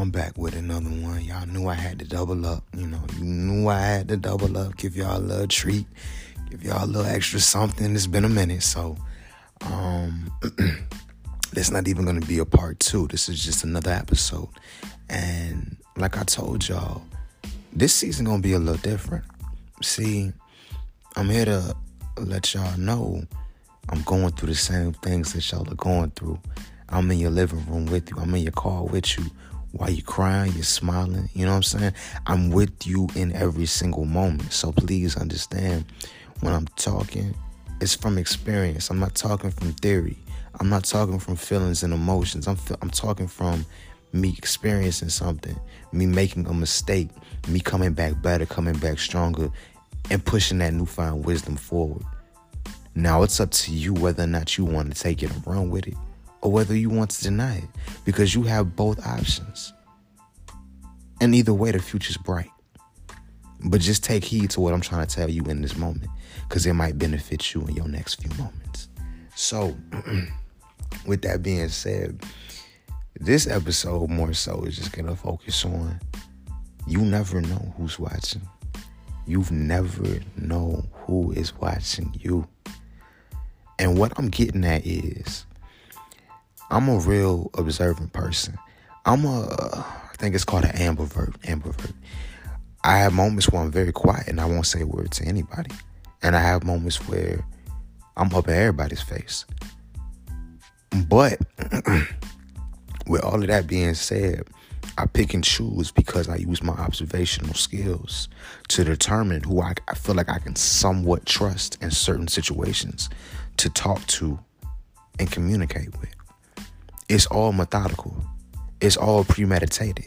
I'm back with another one. Y'all knew I had to double up. You know, you knew I had to double up. Give y'all a little treat. Give y'all a little extra something. It's been a minute, so um, this not even gonna be a part two. This is just another episode. And like I told y'all, this season gonna be a little different. See, I'm here to let y'all know I'm going through the same things that y'all are going through. I'm in your living room with you. I'm in your car with you. While you crying, you're smiling. You know what I'm saying? I'm with you in every single moment. So please understand when I'm talking, it's from experience. I'm not talking from theory. I'm not talking from feelings and emotions. I'm I'm talking from me experiencing something, me making a mistake, me coming back better, coming back stronger, and pushing that newfound wisdom forward. Now it's up to you whether or not you want to take it and run with it or whether you want to deny it because you have both options. And either way, the future's bright. But just take heed to what I'm trying to tell you in this moment because it might benefit you in your next few moments. So, with that being said, this episode more so is just going to focus on you never know who's watching. You've never know who is watching you. And what I'm getting at is I'm a real observant person. I'm a, I think it's called an ambivert. Ambivert. I have moments where I'm very quiet and I won't say a word to anybody. And I have moments where I'm up in everybody's face. But with all of that being said, I pick and choose because I use my observational skills to determine who I, I feel like I can somewhat trust in certain situations to talk to and communicate with it's all methodical. It's all premeditated.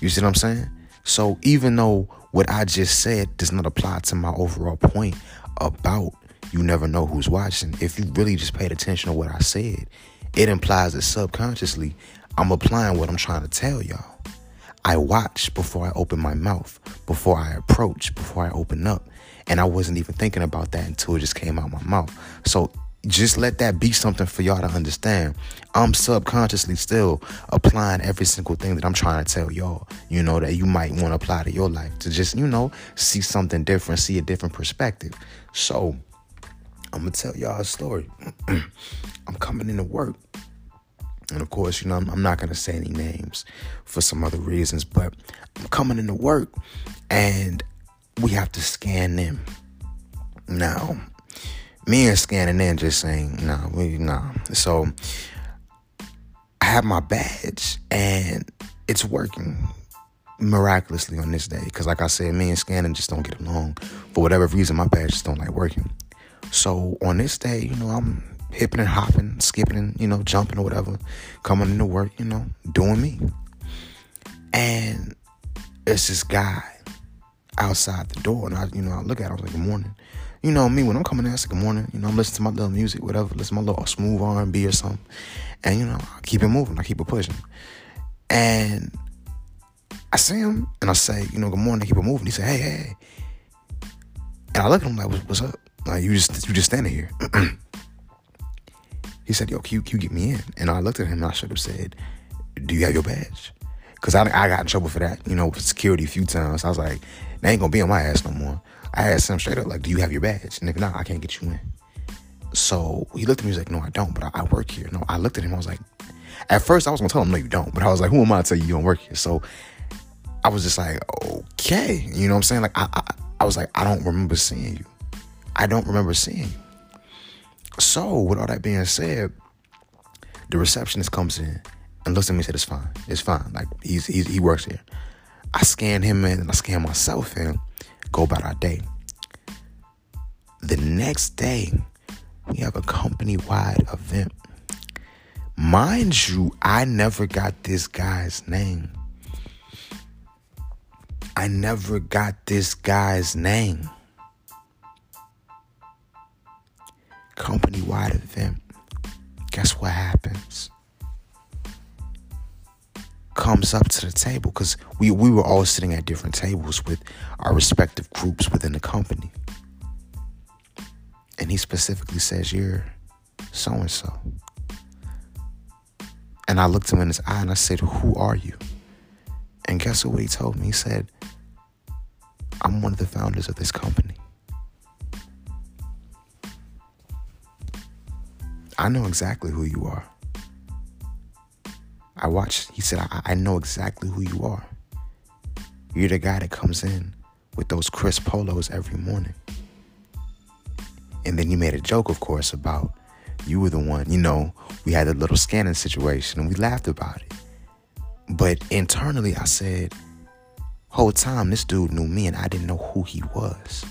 You see what I'm saying? So even though what I just said does not apply to my overall point about you never know who's watching, if you really just paid attention to what I said, it implies that subconsciously I'm applying what I'm trying to tell y'all. I watch before I open my mouth, before I approach, before I open up. And I wasn't even thinking about that until it just came out my mouth. So just let that be something for y'all to understand. I'm subconsciously still applying every single thing that I'm trying to tell y'all, you know, that you might want to apply to your life to just, you know, see something different, see a different perspective. So, I'm to tell y'all a story. I'm coming into work. And of course, you know, I'm, I'm not to say any names for some other reasons, but I'm coming into work and we have to scan them. Now, me and scanning in just saying, no, nah, we nah. So I have my badge and it's working miraculously on this day. Cause like I said, me and scanning just don't get along. For whatever reason, my badge just don't like working. So on this day, you know, I'm hipping and hopping, skipping and, you know, jumping or whatever, coming into work, you know, doing me. And it's this guy outside the door. And I, you know, I look at him, like, good morning you know me when I'm coming in, I say good morning. You know, I'm listening to my little music, whatever, listen to my little smooth R&B or something, and you know, I keep it moving, I keep it pushing, and I see him and I say, you know, good morning, I keep it moving. He said, hey, hey, and I look at him like, what's up? Like you just you just standing here. he said, yo, can you, can you get me in? And I looked at him and I should have said, do you have your badge? Cause I, I got in trouble for that, you know, with security a few times. I was like, they ain't gonna be on my ass no more. I asked him straight up, like, do you have your badge? And if not, I can't get you in. So he looked at me, he was like, no, I don't, but I, I work here. No, I looked at him, I was like, at first I was gonna tell him, no, you don't. But I was like, who am I to tell you you don't work here? So I was just like, okay. You know what I'm saying? Like, I, I, I was like, I don't remember seeing you. I don't remember seeing you. So with all that being said, the receptionist comes in and looks at me and said, it's fine. It's fine. Like, he's, he's he works here. I scan him in and I scan myself in go about our day. The next day, we have a company wide event. Mind you, I never got this guy's name. I never got this guy's name. Company wide event. Guess what happens? Comes up to the table because we, we were all sitting at different tables with our respective groups within the company. And he specifically says, You're so and so. And I looked him in his eye and I said, Who are you? And guess what he told me? He said, I'm one of the founders of this company. I know exactly who you are. I watched, he said, I, I know exactly who you are. You're the guy that comes in with those crisp polos every morning. And then you made a joke, of course, about you were the one, you know, we had a little scanning situation and we laughed about it. But internally, I said, whole time, this dude knew me and I didn't know who he was.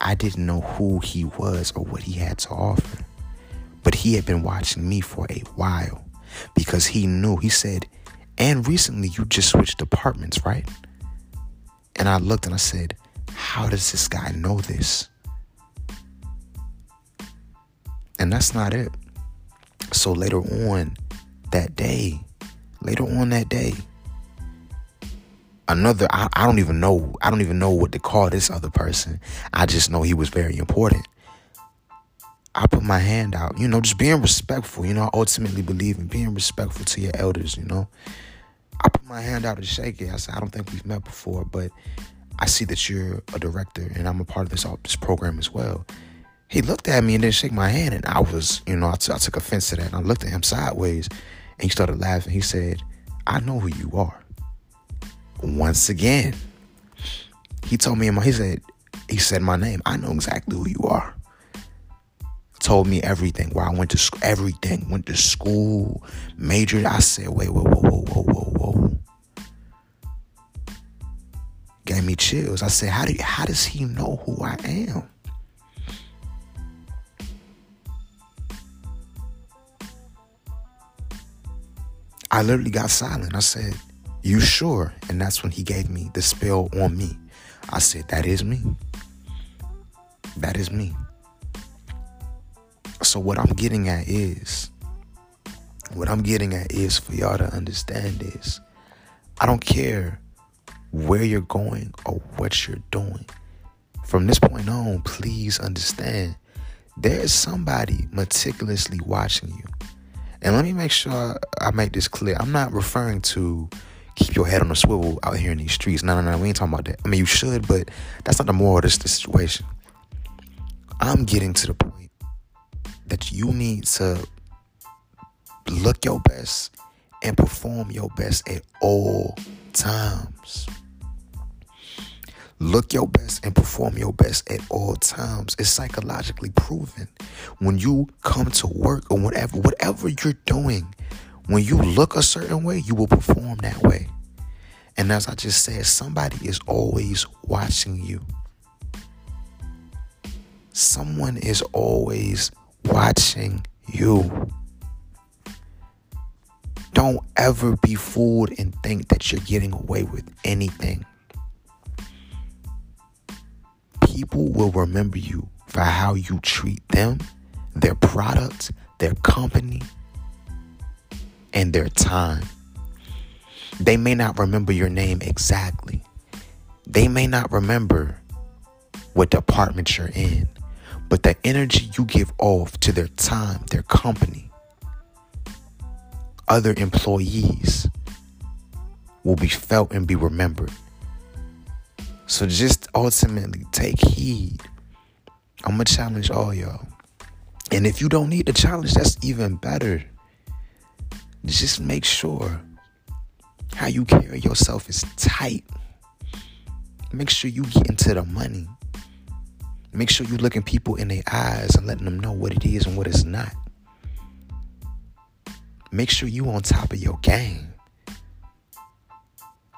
I didn't know who he was or what he had to offer. But he had been watching me for a while because he knew, he said, and recently you just switched departments, right? And I looked and I said, how does this guy know this? And that's not it. So later on that day, later on that day, another I, I don't even know I don't even know what to call this other person. I just know he was very important. I put my hand out, you know, just being respectful. You know, I ultimately believe in being respectful to your elders, you know. I put my hand out to shake it. I said, I don't think we've met before, but I see that you're a director and I'm a part of this, this program as well. He looked at me and didn't shake my hand, and I was, you know, I, t- I took offense to that. And I looked at him sideways, and he started laughing. He said, I know who you are. Once again, he told me, he said, he said my name. I know exactly who you are told me everything. Where I went to school, everything. Went to school, majored. I said, wait, whoa, whoa, whoa, whoa, whoa, whoa. Gave me chills. I said, how do you, how does he know who I am? I literally got silent. I said, You sure? And that's when he gave me the spell on me. I said, That is me. That is me. So, what I'm getting at is, what I'm getting at is for y'all to understand is, I don't care where you're going or what you're doing. From this point on, please understand there is somebody meticulously watching you. And let me make sure I make this clear. I'm not referring to keep your head on a swivel out here in these streets. No, no, no. We ain't talking about that. I mean, you should, but that's not the moral of this, this situation. I'm getting to the point that you need to look your best and perform your best at all times. Look your best and perform your best at all times. It's psychologically proven. When you come to work or whatever, whatever you're doing, when you look a certain way, you will perform that way. And as I just said, somebody is always watching you. Someone is always watching you. Don't ever be fooled and think that you're getting away with anything people will remember you for how you treat them, their product, their company, and their time. They may not remember your name exactly. They may not remember what department you're in, but the energy you give off to their time, their company, other employees will be felt and be remembered. So just ultimately take heed. I'm going to challenge all y'all. And if you don't need the challenge, that's even better. Just make sure how you carry yourself is tight. Make sure you get into the money. Make sure you're looking people in their eyes and letting them know what it is and what it's not. Make sure you on top of your game.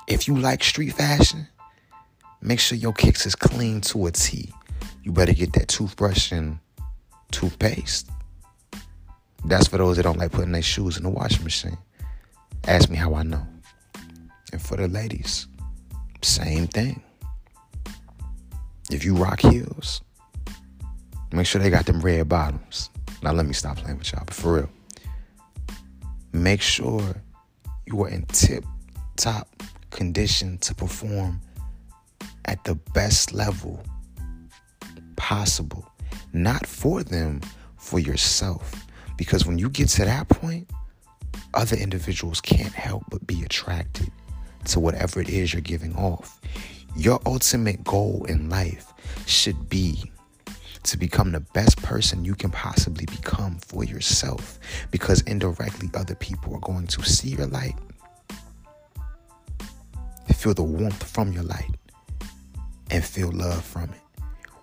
If you like street fashion, Make sure your kicks is clean to a T. You better get that toothbrush and toothpaste. That's for those that don't like putting their shoes in the washing machine. Ask me how I know. And for the ladies, same thing. If you rock heels, make sure they got them red bottoms. Now let me stop playing with y'all, but for real. Make sure you are in tip top condition to perform at the best level possible. Not for them, for yourself. Because when you get to that point, other individuals can't help but be attracted to whatever it is you're giving off. Your ultimate goal in life should be to become the best person you can possibly become for yourself because indirectly other people are going to see your light, feel the warmth from your light, and feel love from it.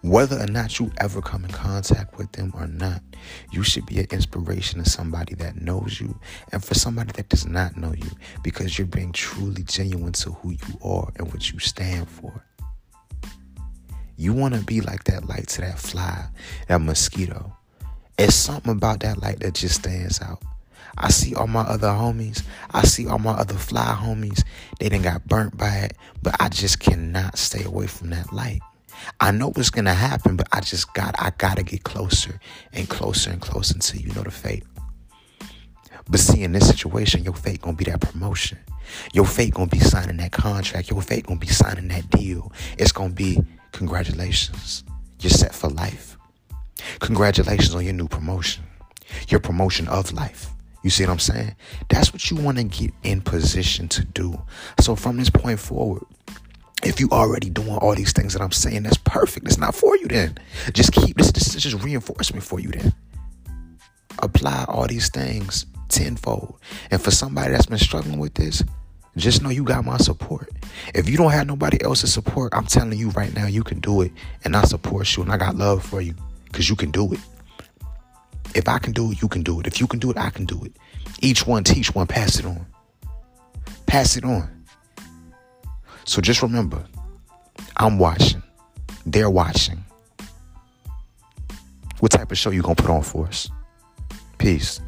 Whether or not you ever come in contact with them or not, you should be an inspiration to somebody that knows you and for somebody that does not know you because you're being truly genuine to who you are and what you stand for. You want to be like that light to that fly, that mosquito. It's something about that light that just stands out. I see all my other homies. I see all my other fly homies. They didn't got burnt by it, but I just cannot stay away from that light. I know what's gonna happen, but I just got I gotta get closer and closer and closer until you know the fate. But see, in this situation, your fate gonna be that promotion. Your fate gonna be signing that contract. Your fate gonna be signing that deal. It's gonna be congratulations. You're set for life. Congratulations on your new promotion. Your promotion of life. You see what I'm saying? That's what you want to get in position to do. So from this point forward, if you already doing all these things that I'm saying, that's perfect. It's not for you then. Just keep this. This is just reinforcement for you then. Apply all these things tenfold. And for somebody that's been struggling with this, just know you got my support. If you don't have nobody else's support, I'm telling you right now, you can do it. And I support you and I got love for you because you can do it. If I can do it, you can do it. If you can do it, I can do it. Each one teach one, pass it on. Pass it on. So just remember, I'm watching. They're watching. What type of show you gonna put on for us? Peace.